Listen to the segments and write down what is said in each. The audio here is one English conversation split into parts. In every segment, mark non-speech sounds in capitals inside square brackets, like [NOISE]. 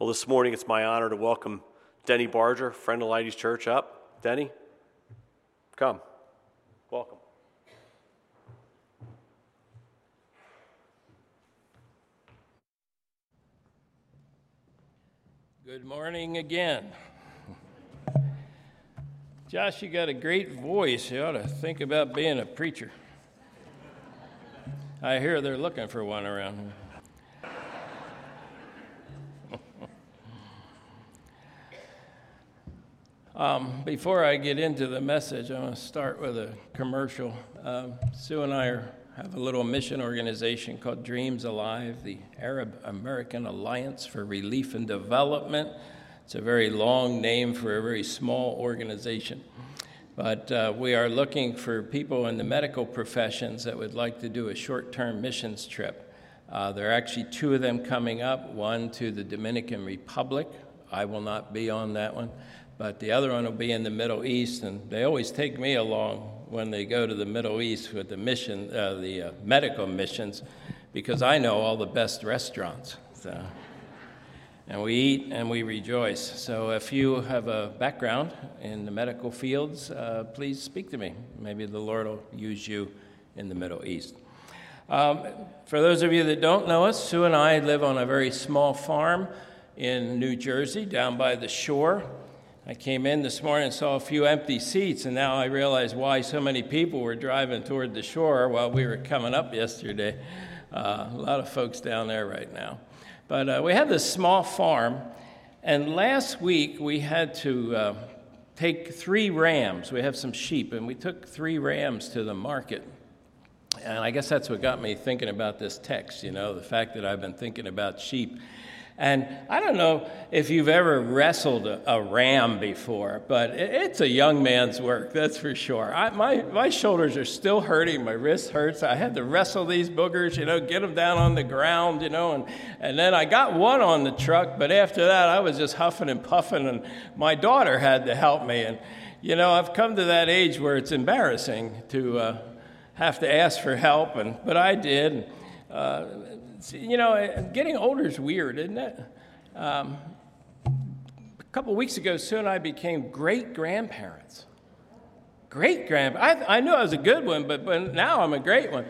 Well, this morning it's my honor to welcome Denny Barger, friend of Leidy's Church, up. Denny, come. Welcome. Good morning again. Josh, you got a great voice. You ought to think about being a preacher. I hear they're looking for one around here. Um, before I get into the message, I want to start with a commercial. Um, Sue and I are, have a little mission organization called Dreams Alive, the Arab American Alliance for Relief and Development. It's a very long name for a very small organization. But uh, we are looking for people in the medical professions that would like to do a short term missions trip. Uh, there are actually two of them coming up one to the Dominican Republic. I will not be on that one. But the other one will be in the Middle East, and they always take me along when they go to the Middle East with the mission, uh, the uh, medical missions, because I know all the best restaurants. So and we eat and we rejoice. So if you have a background in the medical fields, uh, please speak to me. Maybe the Lord will use you in the Middle East. Um, for those of you that don't know us, Sue and I live on a very small farm in New Jersey down by the shore. I came in this morning and saw a few empty seats, and now I realize why so many people were driving toward the shore while we were coming up yesterday. Uh, a lot of folks down there right now. But uh, we have this small farm, and last week we had to uh, take three rams. We have some sheep, and we took three rams to the market. And I guess that's what got me thinking about this text, you know, the fact that I've been thinking about sheep. And I don't know if you've ever wrestled a, a ram before, but it, it's a young man's work, that's for sure. I, my, my shoulders are still hurting, my wrist hurts. I had to wrestle these boogers, you know, get them down on the ground, you know, and, and then I got one on the truck, but after that I was just huffing and puffing, and my daughter had to help me. And, you know, I've come to that age where it's embarrassing to uh, have to ask for help, and, but I did. Uh, you know, getting older is weird, isn't it? Um, a couple weeks ago, Sue and I became great grandparents. Great grandparents. I, I knew I was a good one, but, but now I'm a great one.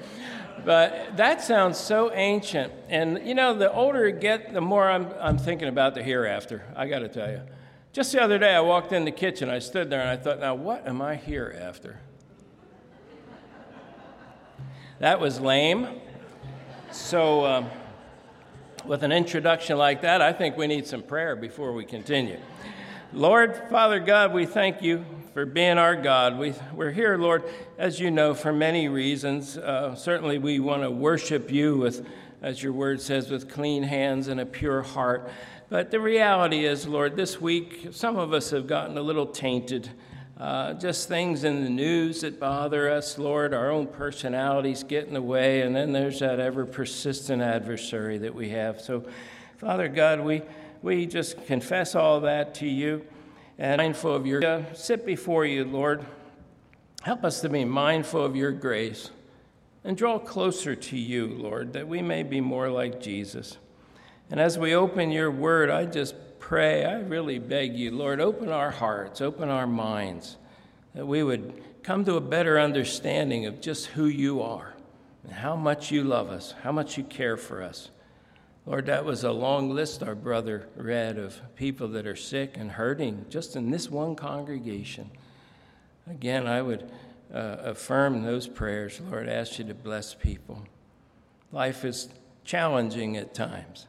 But that sounds so ancient. And, you know, the older I get, the more I'm, I'm thinking about the hereafter. I got to tell you. Just the other day, I walked in the kitchen, I stood there, and I thought, now, what am I here after? That was lame. So, um, with an introduction like that, I think we need some prayer before we continue. Lord, Father God, we thank you for being our God. We, we're here, Lord, as you know, for many reasons. Uh, certainly, we want to worship you with, as your word says, with clean hands and a pure heart. But the reality is, Lord, this week, some of us have gotten a little tainted uh, just things in the news that bother us, Lord. Our own personalities get in the way, and then there's that ever persistent adversary that we have. So, Father God, we, we just confess all that to you and mindful of your uh, sit before you, Lord. Help us to be mindful of your grace and draw closer to you, Lord, that we may be more like Jesus. And as we open your word, I just pray, I really beg you, Lord, open our hearts, open our minds, that we would come to a better understanding of just who you are and how much you love us, how much you care for us. Lord, that was a long list our brother read of people that are sick and hurting just in this one congregation. Again, I would uh, affirm those prayers, Lord, ask you to bless people. Life is challenging at times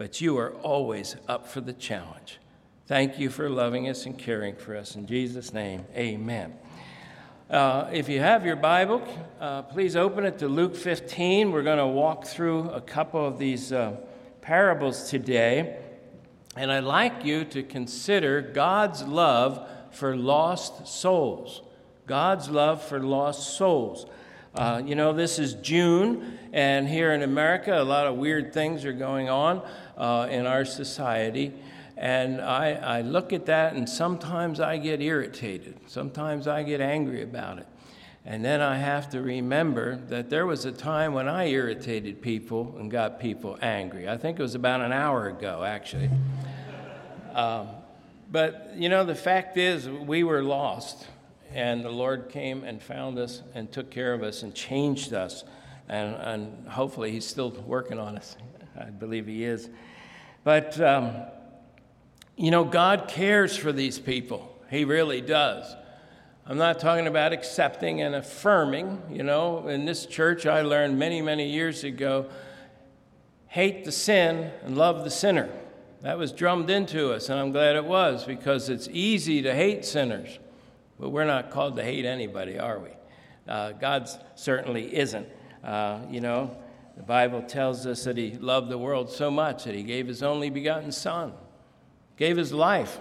but you are always up for the challenge. Thank you for loving us and caring for us. In Jesus' name, amen. Uh, if you have your Bible, uh, please open it to Luke 15. We're going to walk through a couple of these uh, parables today. And I'd like you to consider God's love for lost souls. God's love for lost souls. Uh, you know, this is June, and here in America, a lot of weird things are going on uh, in our society. And I, I look at that, and sometimes I get irritated. Sometimes I get angry about it. And then I have to remember that there was a time when I irritated people and got people angry. I think it was about an hour ago, actually. Um, but, you know, the fact is, we were lost, and the Lord came and found us and took care of us and changed us. And, and hopefully, He's still working on us. I believe He is. But, um, you know, God cares for these people. He really does. I'm not talking about accepting and affirming. You know, in this church, I learned many, many years ago hate the sin and love the sinner. That was drummed into us, and I'm glad it was because it's easy to hate sinners, but we're not called to hate anybody, are we? Uh, God certainly isn't. Uh, you know, the Bible tells us that He loved the world so much that He gave His only begotten Son, gave His life,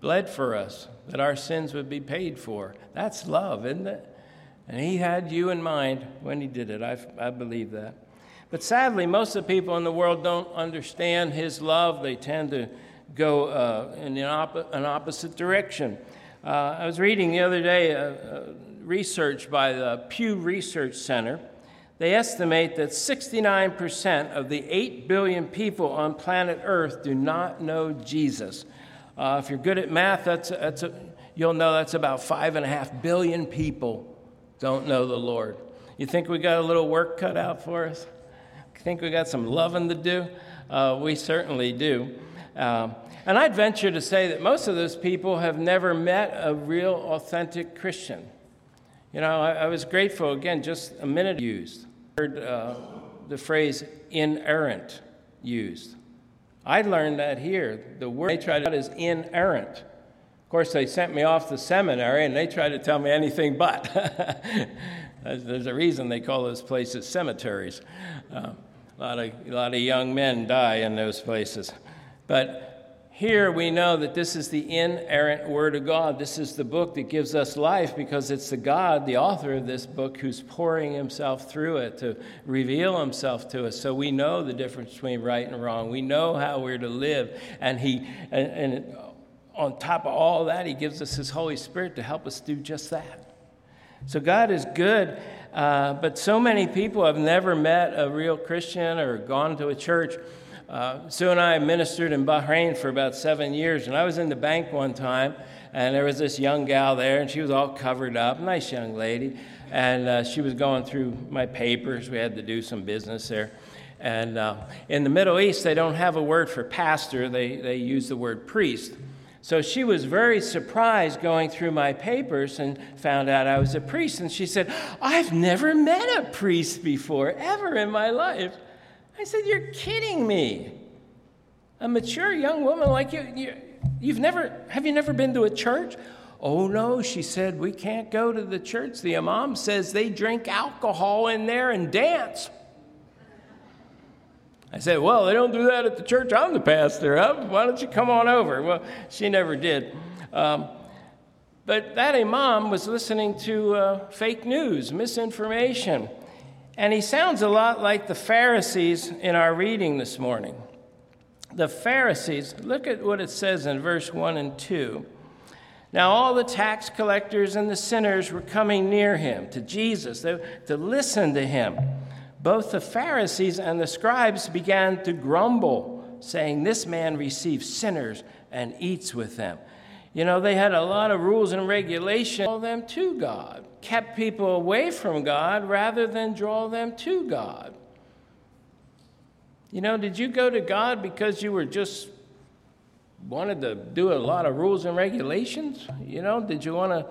bled for us, that our sins would be paid for. That's love, isn't it? And He had you in mind when He did it. I, I believe that. But sadly, most of the people in the world don't understand his love. They tend to go uh, in an, op- an, opposite direction. Uh, I was reading the other day uh, uh research by the Pew Research Center. They estimate that 69% of the 8 billion people on planet Earth do not know Jesus. Uh, if you're good at math, that's, that's a, you'll know that's about 5.5 billion people don't know the Lord. You think we got a little work cut out for us? Think we got some loving to do? Uh, we certainly do. Um, and I'd venture to say that most of those people have never met a real, authentic Christian. You know, I, I was grateful, again, just a minute used. I heard uh, the phrase inerrant used. I learned that here. The word they tried to is inerrant. Of course, they sent me off to seminary and they tried to tell me anything but. [LAUGHS] There's a reason they call those places cemeteries. Uh, a lot of, a lot of young men die in those places. But here we know that this is the inerrant Word of God. This is the book that gives us life because it's the God, the author of this book, who's pouring himself through it to reveal himself to us. So we know the difference between right and wrong. We know how we're to live. And, he, and, and on top of all that, he gives us his Holy Spirit to help us do just that. So God is good. Uh, but so many people have never met a real Christian or gone to a church. Uh, Sue and I ministered in Bahrain for about seven years, and I was in the bank one time, and there was this young gal there, and she was all covered up, nice young lady, and uh, she was going through my papers. We had to do some business there. And uh, in the Middle East, they don't have a word for pastor, they, they use the word priest. So she was very surprised going through my papers and found out I was a priest. And she said, I've never met a priest before, ever in my life. I said, You're kidding me. A mature young woman like you, you you've never, have you never been to a church? Oh no, she said, we can't go to the church. The imam says they drink alcohol in there and dance. I said, Well, they don't do that at the church I'm the pastor of. Why don't you come on over? Well, she never did. Um, but that imam was listening to uh, fake news, misinformation. And he sounds a lot like the Pharisees in our reading this morning. The Pharisees, look at what it says in verse 1 and 2. Now, all the tax collectors and the sinners were coming near him, to Jesus, to listen to him both the Pharisees and the scribes began to grumble, saying, This man receives sinners and eats with them. You know, they had a lot of rules and regulations draw them to God, kept people away from God rather than draw them to God. You know, did you go to God because you were just wanted to do a lot of rules and regulations? You know, did you want to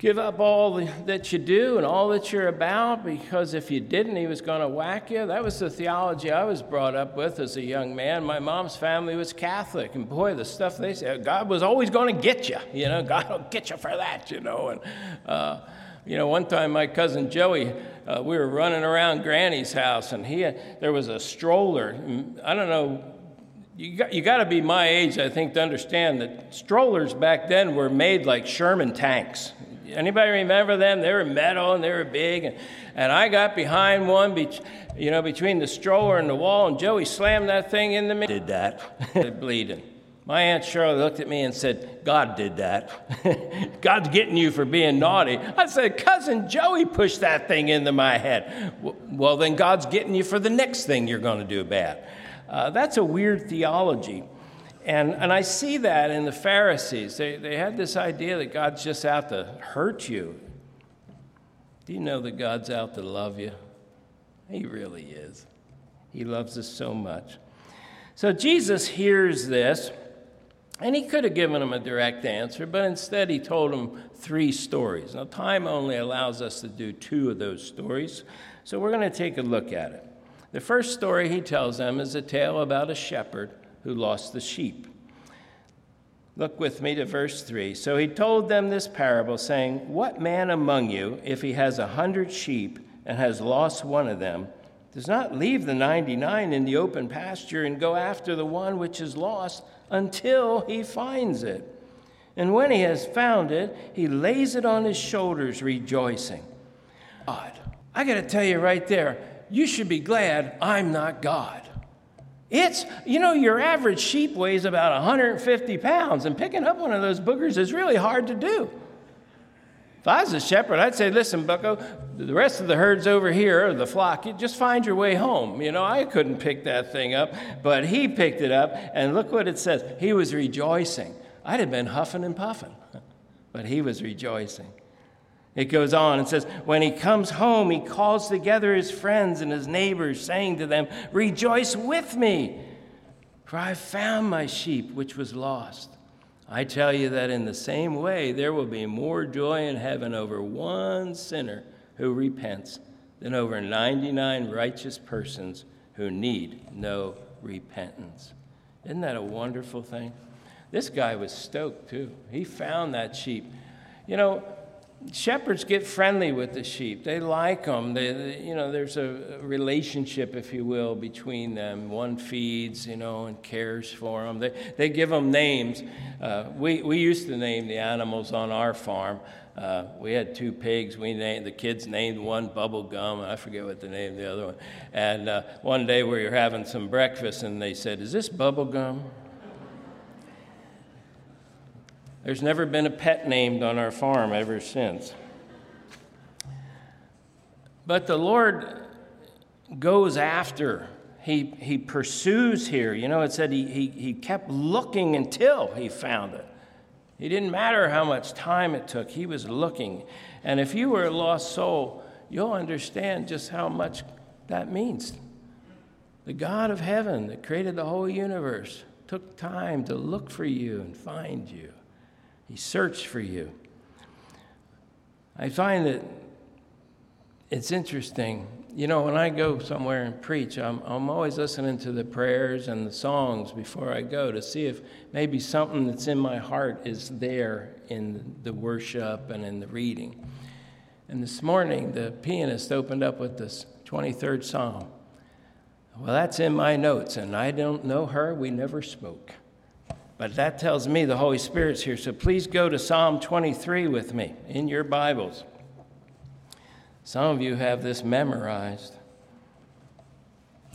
give up all that you do and all that you're about because if you didn't, he was going to whack you. That was the theology I was brought up with as a young man. My mom's family was Catholic, and boy, the stuff they said, God was always going to get you. You know, God will get you for that, you know. And, uh, you know, one time my cousin Joey, uh, we were running around Granny's house, and he there was a stroller. I don't know you got, you got to be my age, I think, to understand that strollers back then were made like Sherman tanks. Anybody remember them? They were metal and they were big. And, and I got behind one, be, you know, between the stroller and the wall, and Joey slammed that thing in the middle. Did that. [LAUGHS] bleeding. My Aunt Shirley looked at me and said, God did that. [LAUGHS] God's getting you for being naughty. I said, Cousin Joey pushed that thing into my head. Well, then God's getting you for the next thing you're going to do bad. Uh, that's a weird theology. And, and I see that in the Pharisees. They, they had this idea that God's just out to hurt you. Do you know that God's out to love you? He really is. He loves us so much. So Jesus hears this. And he could have given him a direct answer, but instead he told him three stories. Now, time only allows us to do two of those stories, so we're going to take a look at it. The first story he tells them is a tale about a shepherd who lost the sheep. Look with me to verse 3. So he told them this parable, saying, What man among you, if he has a hundred sheep and has lost one of them, does not leave the 99 in the open pasture and go after the one which is lost until he finds it. And when he has found it, he lays it on his shoulders, rejoicing. God, I got to tell you right there, you should be glad I'm not God. It's, you know, your average sheep weighs about 150 pounds, and picking up one of those boogers is really hard to do. If I was a shepherd, I'd say, listen, Bucko, the rest of the herd's over here, or the flock, just find your way home. You know, I couldn't pick that thing up, but he picked it up, and look what it says. He was rejoicing. I'd have been huffing and puffing, [LAUGHS] but he was rejoicing. It goes on and says, When he comes home, he calls together his friends and his neighbors, saying to them, Rejoice with me, for I found my sheep which was lost. I tell you that in the same way, there will be more joy in heaven over one sinner who repents than over 99 righteous persons who need no repentance. Isn't that a wonderful thing? This guy was stoked too. He found that sheep. You know, shepherds get friendly with the sheep. They like them. They, you know, there's a relationship, if you will, between them. One feeds, you know, and cares for them. They, they give them names. Uh, we, we used to name the animals on our farm. Uh, we had two pigs. We named the kids named one Bubble Gum. I forget what the name of the other one. And uh, one day we were having some breakfast, and they said, "Is this Bubble Gum?" There's never been a pet named on our farm ever since. But the Lord goes after, he, he pursues here. You know, it said he, he, he kept looking until he found it. It didn't matter how much time it took, he was looking. And if you were a lost soul, you'll understand just how much that means. The God of heaven that created the whole universe took time to look for you and find you. He searched for you. I find that it's interesting. You know, when I go somewhere and preach, I'm, I'm always listening to the prayers and the songs before I go to see if maybe something that's in my heart is there in the worship and in the reading. And this morning, the pianist opened up with this 23rd Psalm. Well, that's in my notes, and I don't know her. We never spoke. But that tells me the Holy Spirit's here. So please go to Psalm 23 with me in your Bibles. Some of you have this memorized.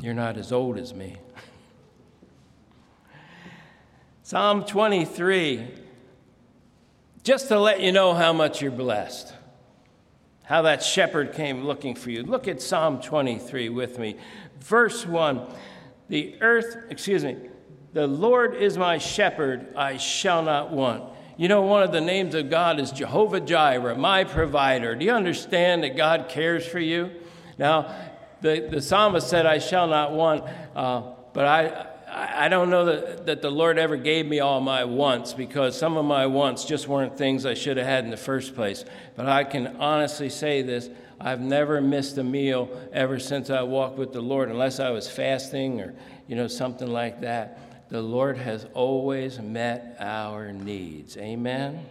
You're not as old as me. [LAUGHS] Psalm 23, just to let you know how much you're blessed, how that shepherd came looking for you. Look at Psalm 23 with me. Verse 1 The earth, excuse me, the Lord is my shepherd, I shall not want. You know, one of the names of God is Jehovah Jireh, my provider. Do you understand that God cares for you? Now, the, the psalmist said, I shall not want, uh, but I, I don't know that, that the Lord ever gave me all my wants because some of my wants just weren't things I should have had in the first place. But I can honestly say this I've never missed a meal ever since I walked with the Lord, unless I was fasting or, you know, something like that the Lord has always met our needs. Amen.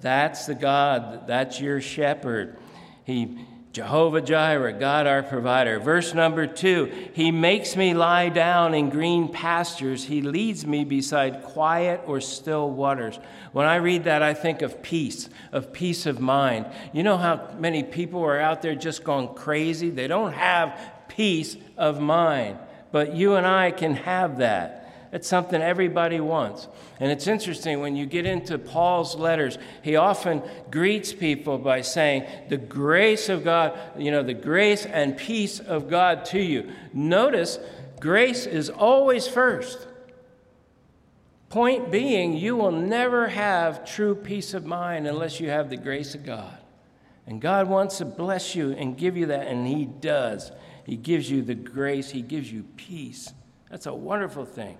That's the God, that's your shepherd. He Jehovah Jireh, God our provider. Verse number two, He makes me lie down in green pastures. He leads me beside quiet or still waters. When I read that, I think of peace, of peace of mind. You know how many people are out there just going crazy? They don't have peace of mind, but you and I can have that. It's something everybody wants. And it's interesting when you get into Paul's letters, he often greets people by saying, The grace of God, you know, the grace and peace of God to you. Notice, grace is always first. Point being, you will never have true peace of mind unless you have the grace of God. And God wants to bless you and give you that, and He does. He gives you the grace, He gives you peace. That's a wonderful thing.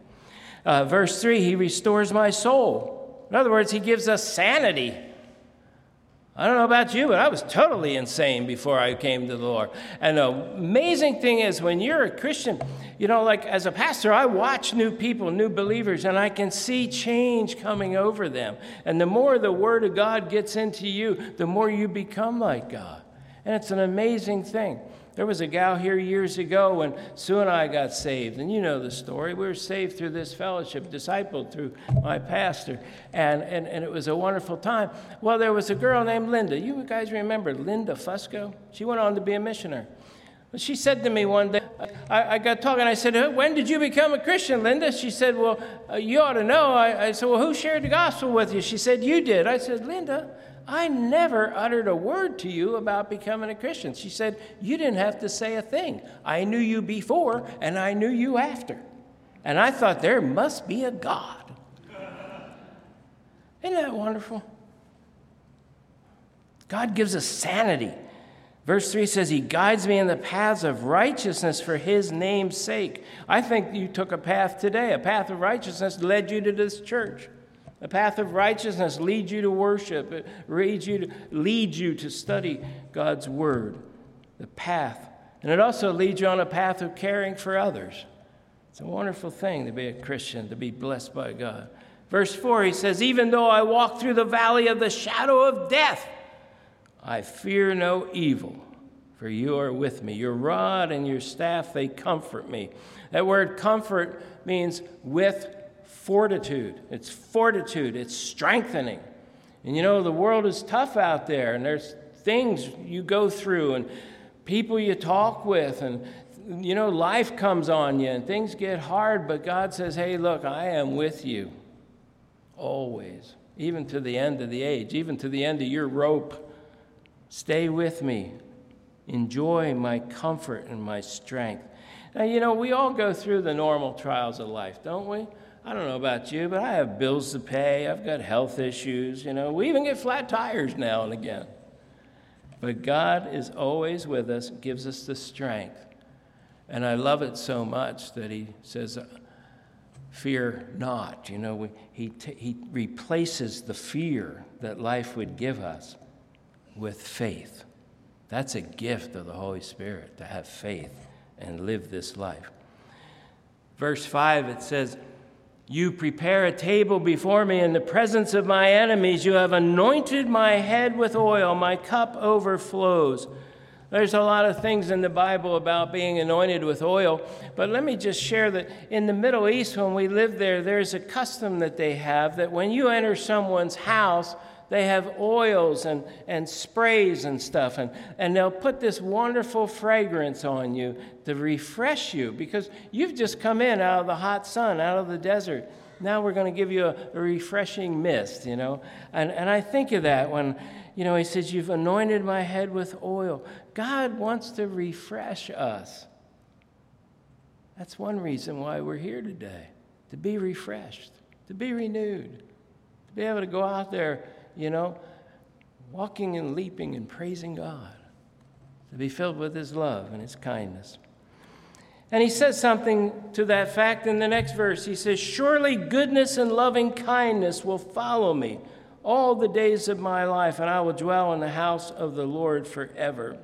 Uh, verse 3 He restores my soul. In other words, He gives us sanity. I don't know about you, but I was totally insane before I came to the Lord. And the amazing thing is, when you're a Christian, you know, like as a pastor, I watch new people, new believers, and I can see change coming over them. And the more the Word of God gets into you, the more you become like God. And it's an amazing thing. There was a gal here years ago when Sue and I got saved, and you know the story. We were saved through this fellowship, discipled through my pastor, and, and, and it was a wonderful time. Well, there was a girl named Linda. You guys remember Linda Fusco? She went on to be a missionary. She said to me one day, I, I got talking, I said, When did you become a Christian, Linda? She said, Well, uh, you ought to know. I, I said, Well, who shared the gospel with you? She said, You did. I said, Linda, I never uttered a word to you about becoming a Christian. She said, You didn't have to say a thing. I knew you before and I knew you after. And I thought, There must be a God. Isn't that wonderful? God gives us sanity. Verse 3 says, He guides me in the paths of righteousness for His name's sake. I think you took a path today. A path of righteousness led you to this church. The path of righteousness leads you to worship, it leads you to, leads you to study God's word. The path. And it also leads you on a path of caring for others. It's a wonderful thing to be a Christian, to be blessed by God. Verse 4, he says, Even though I walk through the valley of the shadow of death, I fear no evil, for you are with me. Your rod and your staff, they comfort me. That word comfort means with fortitude. It's fortitude, it's strengthening. And you know, the world is tough out there, and there's things you go through, and people you talk with, and you know, life comes on you, and things get hard, but God says, Hey, look, I am with you always, even to the end of the age, even to the end of your rope. Stay with me. Enjoy my comfort and my strength. Now, you know, we all go through the normal trials of life, don't we? I don't know about you, but I have bills to pay. I've got health issues. You know, we even get flat tires now and again. But God is always with us, gives us the strength. And I love it so much that He says, Fear not. You know, we, he, t- he replaces the fear that life would give us with faith. That's a gift of the Holy Spirit to have faith and live this life. Verse 5, it says, you prepare a table before me in the presence of my enemies. You have anointed my head with oil. My cup overflows. There's a lot of things in the Bible about being anointed with oil, but let me just share that in the Middle East, when we lived there, there's a custom that they have that when you enter someone's house, they have oils and, and sprays and stuff, and, and they'll put this wonderful fragrance on you to refresh you because you've just come in out of the hot sun, out of the desert. Now we're going to give you a, a refreshing mist, you know. And, and I think of that when, you know, he says, You've anointed my head with oil. God wants to refresh us. That's one reason why we're here today to be refreshed, to be renewed, to be able to go out there you know, walking and leaping and praising God, to be filled with His love and His kindness. And he says something to that fact in the next verse. He says, Surely goodness and loving kindness will follow me all the days of my life, and I will dwell in the house of the Lord forever.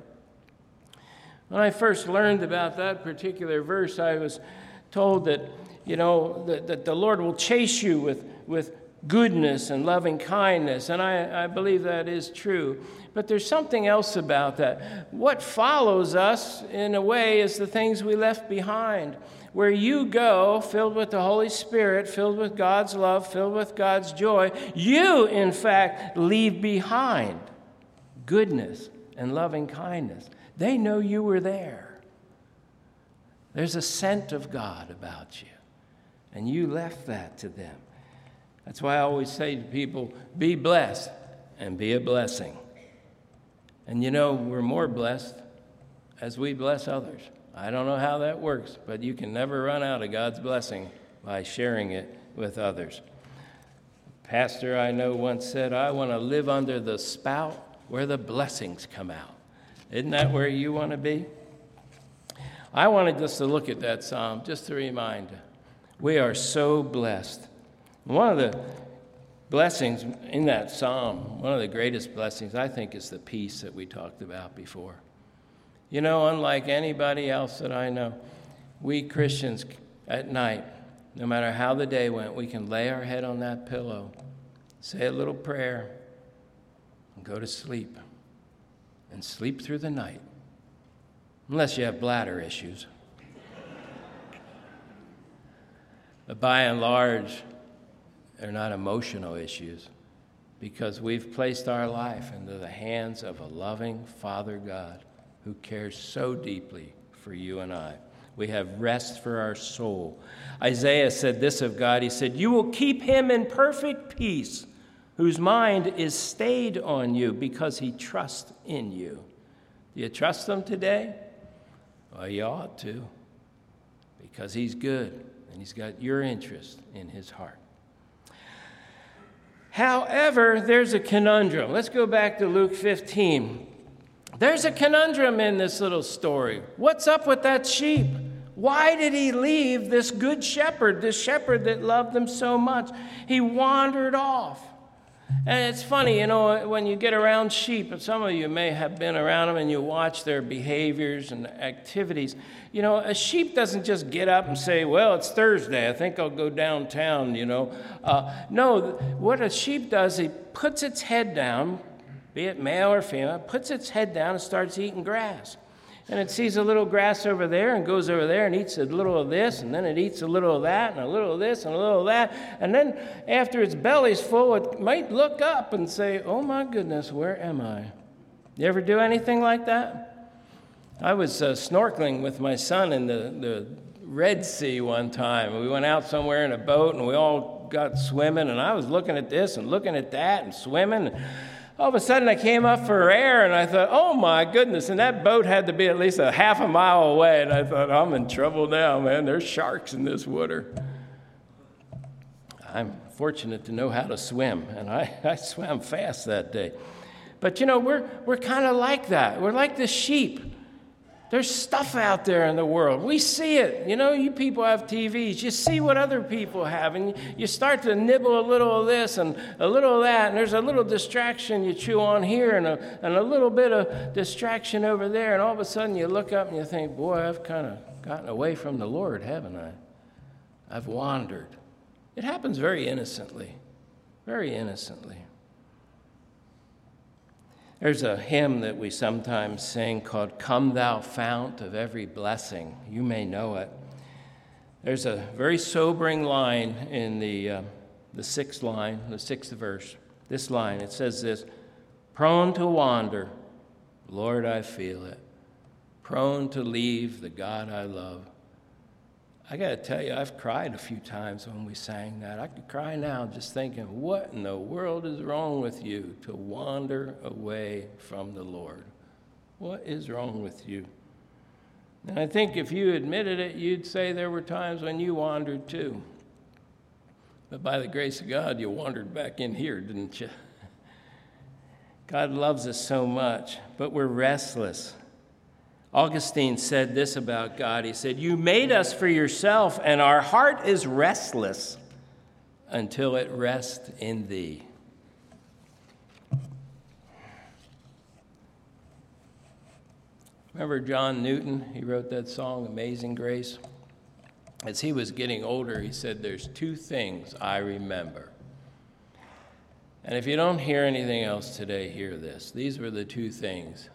When I first learned about that particular verse, I was told that, you know, that, that the Lord will chase you with, with goodness and loving kindness, and I, I believe that is true. But there's something else about that. What follows us, in a way, is the things we left behind. Where you go, filled with the Holy Spirit, filled with God's love, filled with God's joy, you, in fact, leave behind goodness and loving kindness. They know you were there. There's a scent of God about you. and you left that to them. That's why I always say to people be blessed and be a blessing. And you know, we're more blessed as we bless others. I don't know how that works, but you can never run out of God's blessing by sharing it with others. A pastor I know once said, I want to live under the spout where the blessings come out. Isn't that where you want to be? I wanted just to look at that psalm just to remind we are so blessed. One of the blessings in that psalm, one of the greatest blessings, I think, is the peace that we talked about before. You know, unlike anybody else that I know, we Christians at night, no matter how the day went, we can lay our head on that pillow, say a little prayer, and go to sleep, and sleep through the night, unless you have bladder issues. but by and large, they're not emotional issues because we've placed our life into the hands of a loving Father God who cares so deeply for you and I. We have rest for our soul. Isaiah said this of God He said, You will keep him in perfect peace, whose mind is stayed on you because he trusts in you. Do you trust him today? Well, you ought to, because he's good and he's got your interest in his heart. However, there's a conundrum. Let's go back to Luke 15. There's a conundrum in this little story. What's up with that sheep? Why did he leave this good shepherd, this shepherd that loved them so much? He wandered off. And it's funny, you know, when you get around sheep, and some of you may have been around them and you watch their behaviors and activities. You know, a sheep doesn't just get up and say, Well, it's Thursday. I think I'll go downtown, you know. Uh, no, what a sheep does, it puts its head down, be it male or female, puts its head down and starts eating grass. And it sees a little grass over there and goes over there and eats a little of this, and then it eats a little of that, and a little of this, and a little of that. And then after its belly's full, it might look up and say, Oh my goodness, where am I? You ever do anything like that? I was uh, snorkeling with my son in the, the Red Sea one time. We went out somewhere in a boat and we all got swimming, and I was looking at this and looking at that and swimming all of a sudden I came up for air and I thought, oh my goodness. And that boat had to be at least a half a mile away. And I thought, I'm in trouble now, man. There's sharks in this water. I'm fortunate to know how to swim, and I, [LAUGHS] I swam fast that day. But you know, we're, we're kind of like that. We're like the sheep. There's stuff out there in the world. We see it. You know, you people have TVs. You see what other people have, and you start to nibble a little of this and a little of that, and there's a little distraction you chew on here and a, and a little bit of distraction over there, and all of a sudden you look up and you think, boy, I've kind of gotten away from the Lord, haven't I? I've wandered. It happens very innocently, very innocently. There's a hymn that we sometimes sing called Come Thou Fount of Every Blessing. You may know it. There's a very sobering line in the, uh, the sixth line, the sixth verse. This line, it says this Prone to wander, Lord, I feel it. Prone to leave the God I love. I got to tell you, I've cried a few times when we sang that. I could cry now just thinking, what in the world is wrong with you to wander away from the Lord? What is wrong with you? And I think if you admitted it, you'd say there were times when you wandered too. But by the grace of God, you wandered back in here, didn't you? [LAUGHS] God loves us so much, but we're restless. Augustine said this about God. He said, You made us for yourself, and our heart is restless until it rests in thee. Remember John Newton? He wrote that song, Amazing Grace. As he was getting older, he said, There's two things I remember. And if you don't hear anything else today, hear this. These were the two things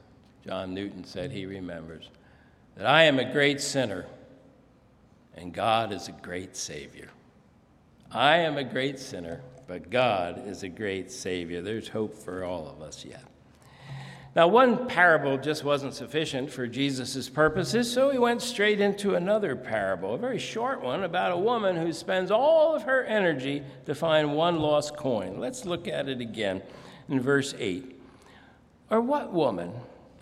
John Newton said he remembers, that I am a great sinner and God is a great Savior. I am a great sinner, but God is a great Savior. There's hope for all of us yet. Now, one parable just wasn't sufficient for Jesus' purposes, so he went straight into another parable, a very short one about a woman who spends all of her energy to find one lost coin. Let's look at it again in verse 8. Or what woman,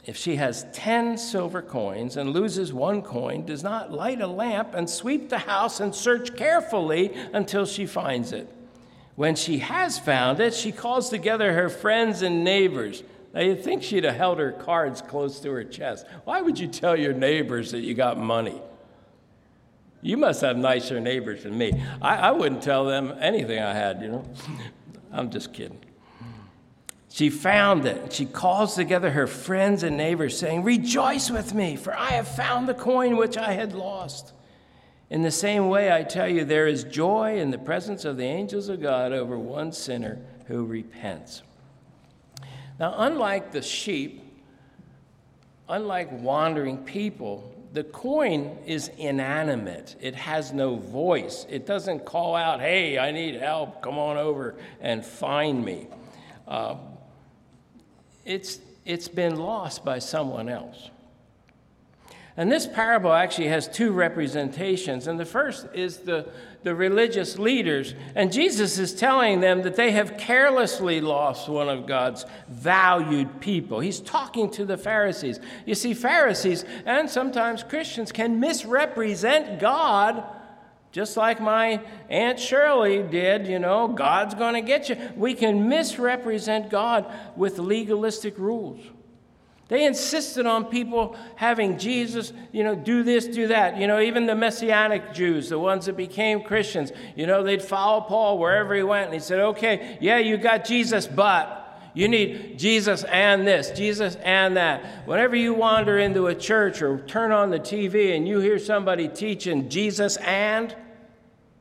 if she has 10 silver coins and loses one coin, does not light a lamp and sweep the house and search carefully until she finds it? When she has found it, she calls together her friends and neighbors. Now, you'd think she'd have held her cards close to her chest. Why would you tell your neighbors that you got money? You must have nicer neighbors than me. I, I wouldn't tell them anything I had, you know. [LAUGHS] I'm just kidding. She found it. She calls together her friends and neighbors, saying, Rejoice with me, for I have found the coin which I had lost. In the same way, I tell you, there is joy in the presence of the angels of God over one sinner who repents. Now, unlike the sheep, unlike wandering people, the coin is inanimate. It has no voice. It doesn't call out, hey, I need help, come on over and find me. Uh, it's, it's been lost by someone else. And this parable actually has two representations. And the first is the, the religious leaders. And Jesus is telling them that they have carelessly lost one of God's valued people. He's talking to the Pharisees. You see, Pharisees and sometimes Christians can misrepresent God. Just like my Aunt Shirley did, you know, God's going to get you. We can misrepresent God with legalistic rules. They insisted on people having Jesus, you know, do this, do that. You know, even the Messianic Jews, the ones that became Christians, you know, they'd follow Paul wherever he went. And he said, okay, yeah, you got Jesus, but you need Jesus and this, Jesus and that. Whenever you wander into a church or turn on the TV and you hear somebody teaching Jesus and,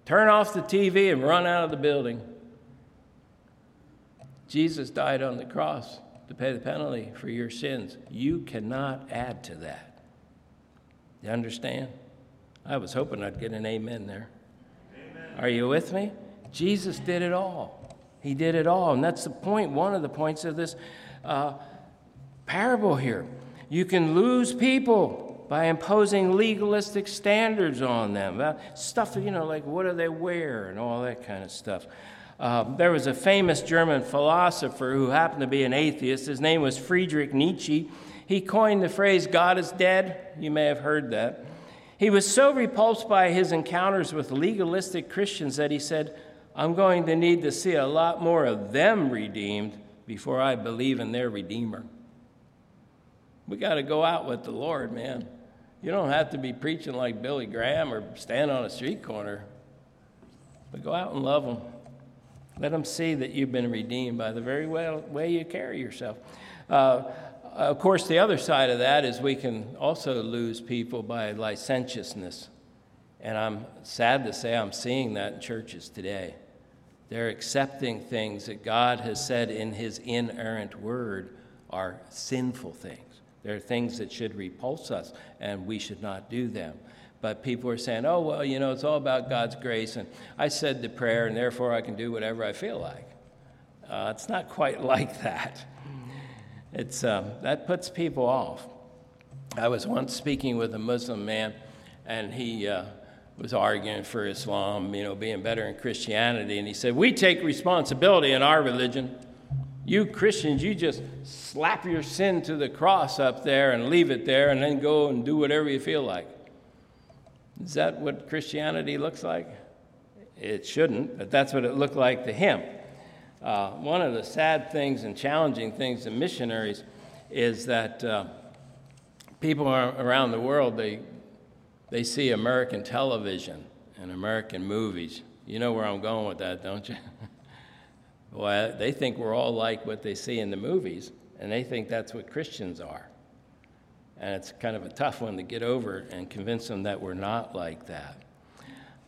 turn off the TV and run out of the building. Jesus died on the cross to pay the penalty for your sins. You cannot add to that. You understand? I was hoping I'd get an amen there. Amen. Are you with me? Jesus did it all. He did it all. And that's the point, one of the points of this uh, parable here. You can lose people by imposing legalistic standards on them. Uh, stuff, you know, like what do they wear and all that kind of stuff. Uh, there was a famous German philosopher who happened to be an atheist. His name was Friedrich Nietzsche. He coined the phrase, God is dead. You may have heard that. He was so repulsed by his encounters with legalistic Christians that he said, I'm going to need to see a lot more of them redeemed before I believe in their Redeemer. We got to go out with the Lord, man. You don't have to be preaching like Billy Graham or stand on a street corner, but go out and love them. Let them see that you've been redeemed by the very way, way you carry yourself. Uh, of course, the other side of that is we can also lose people by licentiousness. And I'm sad to say I'm seeing that in churches today. They're accepting things that God has said in His inerrant word are sinful things. They're things that should repulse us, and we should not do them. But people are saying, oh, well, you know, it's all about God's grace, and I said the prayer, and therefore I can do whatever I feel like. Uh, it's not quite [LAUGHS] like that. It's, um, that puts people off. I was once speaking with a Muslim man, and he uh, was arguing for Islam, you know, being better in Christianity. And he said, We take responsibility in our religion. You Christians, you just slap your sin to the cross up there and leave it there and then go and do whatever you feel like. Is that what Christianity looks like? It shouldn't, but that's what it looked like to him. Uh, one of the sad things and challenging things to missionaries is that uh, people around the world they they see American television and American movies. You know where I'm going with that, don't you? [LAUGHS] well, they think we're all like what they see in the movies, and they think that's what Christians are. And it's kind of a tough one to get over and convince them that we're not like that.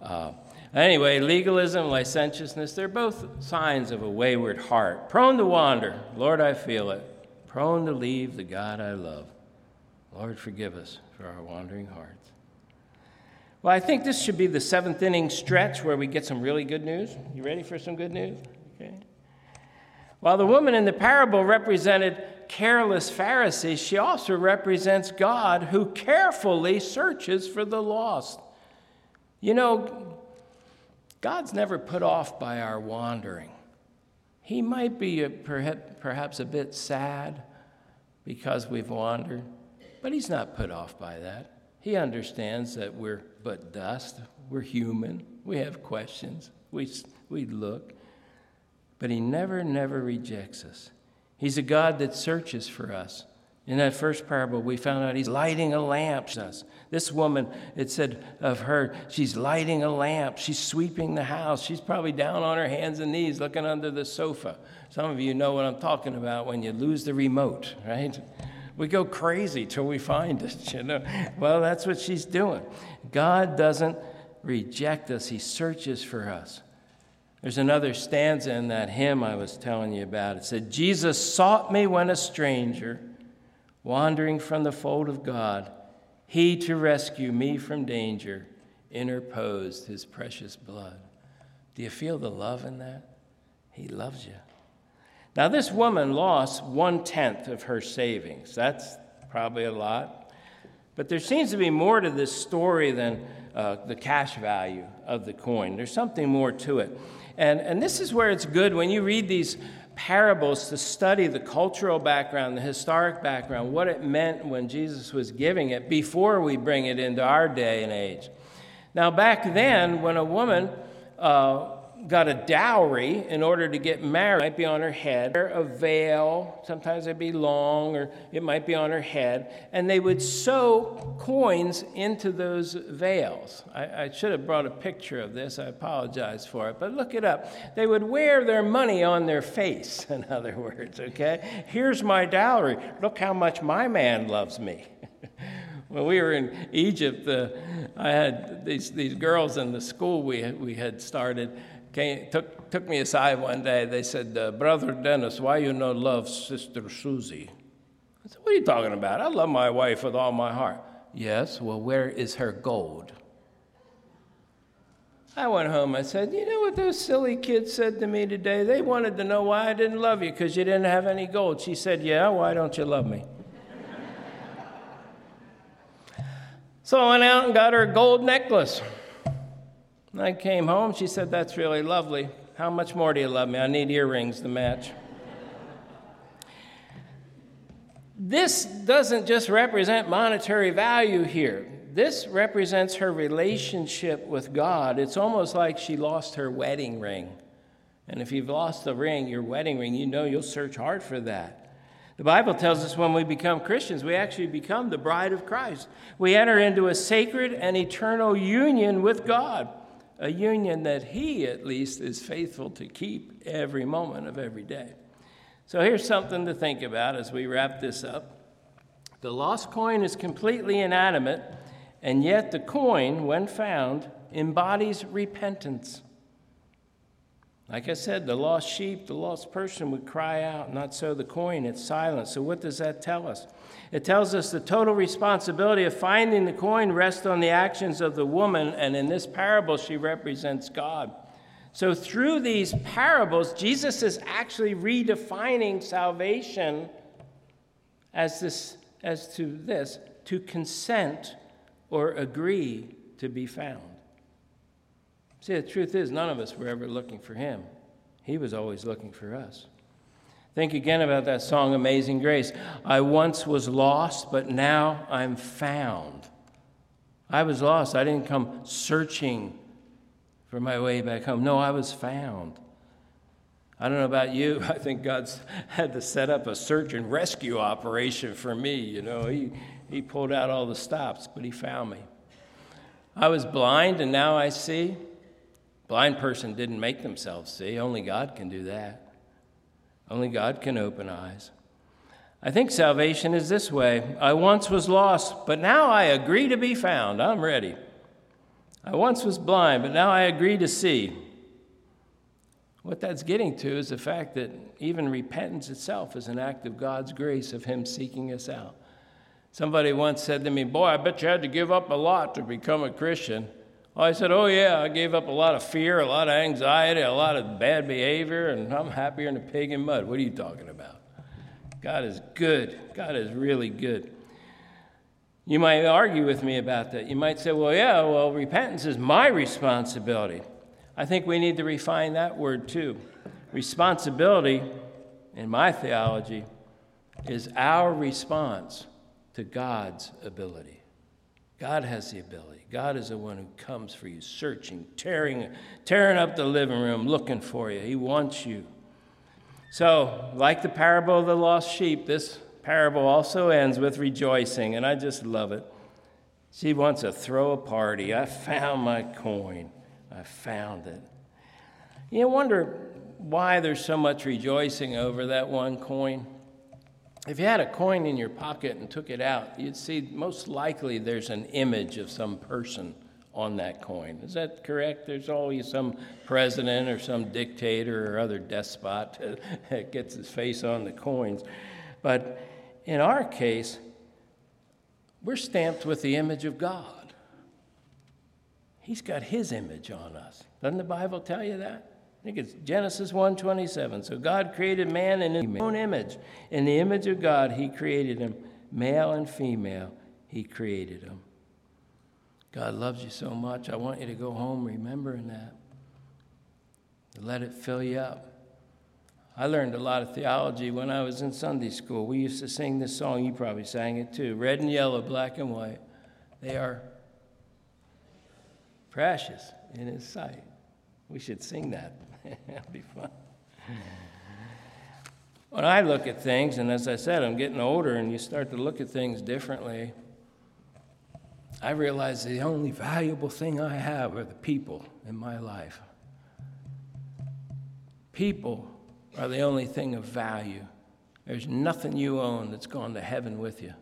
Uh, anyway, legalism, licentiousness, they're both signs of a wayward heart. Prone to wander. Lord, I feel it. Prone to leave the God I love. Lord, forgive us for our wandering hearts. Well, I think this should be the seventh inning stretch where we get some really good news. You ready for some good news? Okay. While the woman in the parable represented careless Pharisees, she also represents God who carefully searches for the lost. You know, God's never put off by our wandering. He might be a, perhaps a bit sad because we've wandered, but He's not put off by that. He understands that we're but dust, we're human, we have questions, we, we look, but He never, never rejects us. He's a God that searches for us. In that first parable, we found out he's lighting a lamp. Us. This woman, it said of her, she's lighting a lamp. She's sweeping the house. She's probably down on her hands and knees looking under the sofa. Some of you know what I'm talking about when you lose the remote, right? We go crazy till we find it, [LAUGHS] you know. Well, that's what she's doing. God doesn't reject us, He searches for us. There's another stanza in that hymn I was telling you about. It said, Jesus sought me when a stranger, wandering from the fold of God. He, to rescue me from danger, interposed his precious blood. Do you feel the love in that? He loves you. Now, this woman lost one tenth of her savings. That's probably a lot. But there seems to be more to this story than uh, the cash value of the coin. There's something more to it. And, and this is where it's good when you read these parables to study the cultural background, the historic background, what it meant when Jesus was giving it before we bring it into our day and age. Now, back then, when a woman uh, got a dowry in order to get married. It might be on her head, a veil. Sometimes it'd be long, or it might be on her head. And they would sew coins into those veils. I, I should have brought a picture of this. I apologize for it, but look it up. They would wear their money on their face, [LAUGHS] in other words, okay? Here's my dowry. Look how much my man loves me. [LAUGHS] when we were in Egypt, uh, I had these, these girls in the school we, we had started came, took, took me aside one day. They said, uh, Brother Dennis, why you no love Sister Susie? I said, What are you talking about? I love my wife with all my heart. Yes, well, where is her gold? I went home. I said, You know what those silly kids said to me today? They wanted to know why I didn't love you because you didn't have any gold. She said, Yeah, why don't you love me? so I went out and got her a gold necklace. I came home. She said, That's really lovely. How much more do you love me? I need earrings to match. this doesn't just represent monetary value here. This represents her relationship with God. It's almost like she lost her wedding ring. And if you've lost the ring, your wedding ring, you know you'll search hard for that. The Bible tells us when we become Christians, we actually become the bride of Christ. We enter into a sacred and eternal union with God a union that he, at least, is faithful to keep every moment of every day. So here's something to think about as we wrap this up. The lost coin is completely inanimate, and yet the coin, when found, embodies repentance. Like I said, the lost sheep, the lost person would cry out, not so the coin, it's silent. So, what does that tell us? It tells us the total responsibility of finding the coin rests on the actions of the woman, and in this parable, she represents God. So, through these parables, Jesus is actually redefining salvation as, this, as to this to consent or agree to be found. See, the truth is, none of us were ever looking for him, he was always looking for us. Think again about that song, Amazing Grace. I once was lost, but now I'm found. I was lost. I didn't come searching for my way back home. No, I was found. I don't know about you. [LAUGHS] I think God's had to set up a search and rescue operation for me. You know, He, he pulled out all the stops, but He found me. I was blind, and now I see. Blind person didn't make themselves see. Only God can do that. Only God can open eyes. I think salvation is this way I once was lost, but now I agree to be found. I'm ready. I once was blind, but now I agree to see. What that's getting to is the fact that even repentance itself is an act of God's grace, of Him seeking us out. Somebody once said to me, Boy, I bet you had to give up a lot to become a Christian. I said, Oh, yeah, I gave up a lot of fear, a lot of anxiety, a lot of bad behavior, and I'm happier than a pig in mud. What are you talking about? God is good. God is really good. You might argue with me about that. You might say, well, yeah, well, repentance is my responsibility. I think we need to refine that word too. Responsibility, in my theology, is our response to God's ability. God has the ability. God is the one who comes for you, searching, tearing, tearing up the living room, looking for you. He wants you. So, like the parable of the lost sheep, this parable also ends with rejoicing, and I just love it. She wants to throw a party. I found my coin. I found it. You wonder why there's so much rejoicing over that one coin. If you had a coin in your pocket and took it out, you'd see most likely there's an image of some person on that coin. Is that correct? There's always some president or some dictator or other despot [LAUGHS] that gets his face on the coins. But in our case, we're stamped with the image of God. He's got his image on us. Doesn't the Bible tell you that? Think it's Genesis 1:27. So God created man in his own image. In the image of God, he created him, male and female, he created them. God loves you so much. I want you to go home remembering that. Let it fill you up. I learned a lot of theology when I was in Sunday school. We used to sing this song, you probably sang it too red and yellow, black and white. They are precious in His sight. We should sing that. [LAUGHS] That'd be fun. When I look at things, and as I said, I'm getting older, and you start to look at things differently, I realize the only valuable thing I have are the people in my life. People are the only thing of value. There's nothing you own that's gone to heaven with you.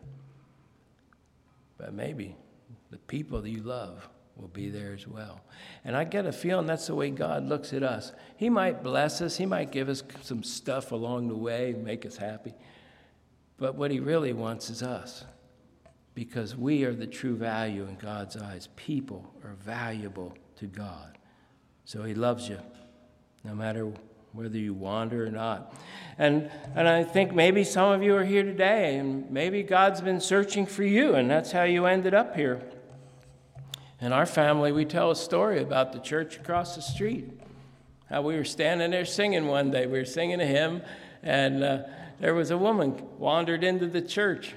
But maybe the people that you love will be there as well. And I get a feeling that's the way God looks at us. He might bless us, He might give us some stuff along the way, make us happy. But what He really wants is us. Because we are the true value in God's eyes. People are valuable to God. So He loves you, no matter whether you wander or not. And, and I think maybe some of you are here today, and maybe God's been searching for you, and that's how you ended up here. In our family, we tell a story about the church across the street. How we were standing there singing one day. We were singing a hymn, and uh, there was a woman wandered into the church.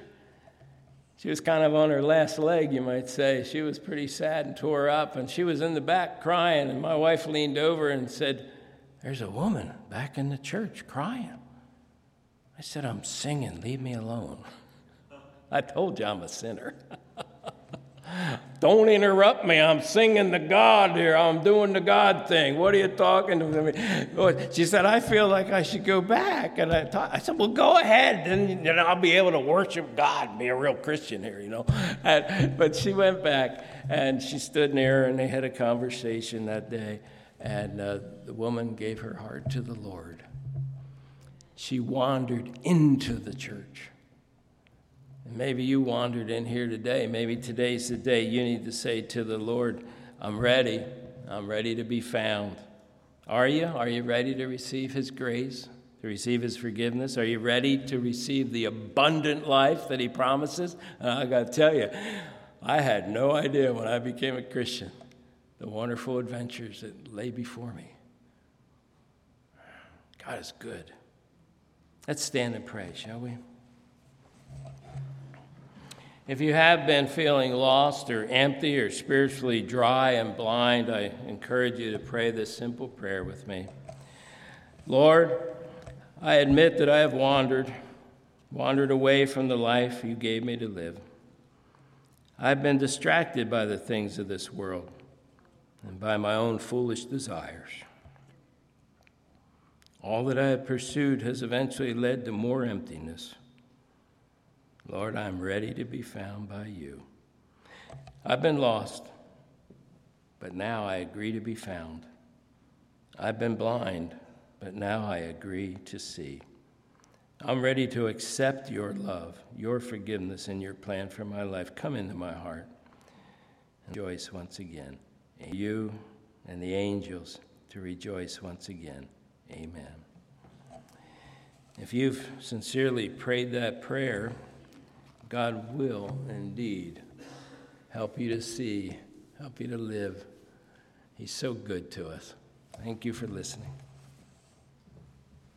She was kind of on her last leg, you might say. She was pretty sad and tore up, and she was in the back crying. And my wife leaned over and said, There's a woman back in the church crying. I said, I'm singing, leave me alone. [LAUGHS] I told you I'm a sinner. [LAUGHS] Don't interrupt me. I'm singing to God here. I'm doing the God thing. What are you talking to me? She said, I feel like I should go back. And I, I said, Well, go ahead. Then, then I'll be able to worship God, be a real Christian here, you know. And, but she went back and she stood near and they had a conversation that day. And uh, the woman gave her heart to the Lord. She wandered into the church. Maybe you wandered in here today. Maybe today's the day you need to say to the Lord, I'm ready. I'm ready to be found. Are you? Are you ready to receive His grace, to receive His forgiveness? Are you ready to receive the abundant life that He promises? And I got to tell you, I had no idea when I became a Christian the wonderful adventures that lay before me. God is good. Let's stand and pray, shall we? If you have been feeling lost or empty or spiritually dry and blind, I encourage you to pray this simple prayer with me. Lord, I admit that I have wandered, wandered away from the life you gave me to live. I've been distracted by the things of this world and by my own foolish desires. All that I have pursued has eventually led to more emptiness Lord, I'm ready to be found by you. I've been lost, but now I agree to be found. I've been blind, but now I agree to see. I'm ready to accept your love, your forgiveness, and your plan for my life. Come into my heart. and Rejoice once again. And you and the angels to rejoice once again. Amen. If you've sincerely prayed that prayer, God will indeed help you to see, help you to live. He's so good to us. Thank you for listening.